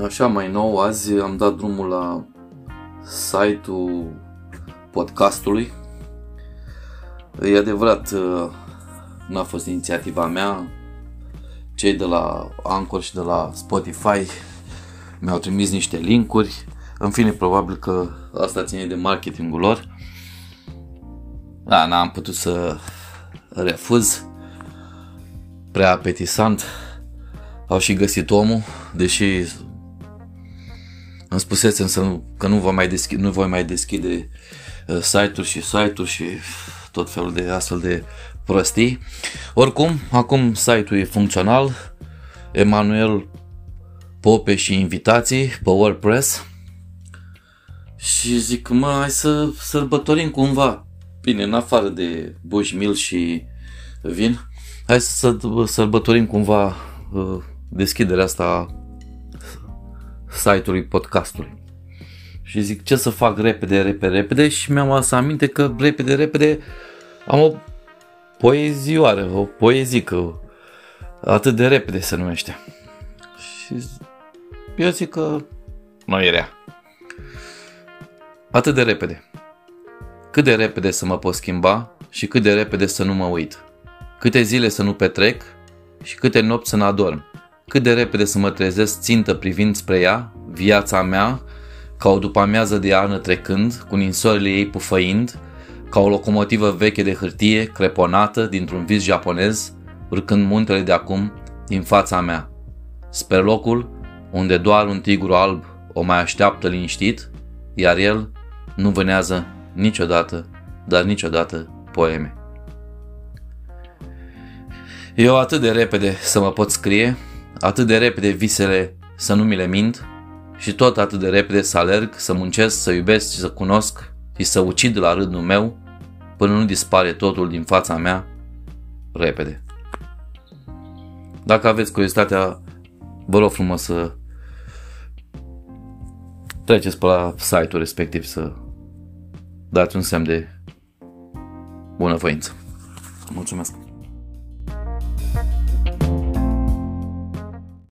Așa, mai nou, azi am dat drumul la site-ul podcastului. E adevărat, uh, n-a fost inițiativa mea. Cei de la Anchor și de la Spotify mi-au trimis niște linkuri. În fine, probabil că asta ține de marketingul lor. Da, n-am putut să refuz. Prea apetisant. Au și găsit omul, deși îmi spusesem să nu, că nu voi mai deschide, nu voi mai deschide uh, site-uri și site-uri și tot felul de astfel de prostii. Oricum, acum site-ul e funcțional. Emanuel Pope și invitații pe WordPress. Și zic, mă, hai să sărbătorim cumva. Bine, în afară de bushmil și vin, hai să sărbătorim cumva uh, deschiderea asta site-ului podcastului. Și zic ce să fac repede, repede, repede și mi-am adus aminte că repede, repede am o poezioară, o poezică, atât de repede se numește. Și eu zic că nu e rea. Atât de repede. Cât de repede să mă pot schimba și cât de repede să nu mă uit. Câte zile să nu petrec și câte nopți să nu adorm cât de repede să mă trezesc țintă privind spre ea, viața mea, ca o după amiază de iarnă trecând, cu ninsorile ei pufăind, ca o locomotivă veche de hârtie, creponată dintr-un vis japonez, urcând muntele de acum din fața mea. Spre locul unde doar un tigru alb o mai așteaptă liniștit, iar el nu vânează niciodată, dar niciodată poeme. Eu atât de repede să mă pot scrie, atât de repede visele să nu mi le mint și tot atât de repede să alerg, să muncesc, să iubesc și să cunosc și să ucid la rândul meu până nu dispare totul din fața mea repede. Dacă aveți curiozitatea, vă rog frumos să treceți pe la site-ul respectiv să dați un semn de bunăvoință. Mulțumesc!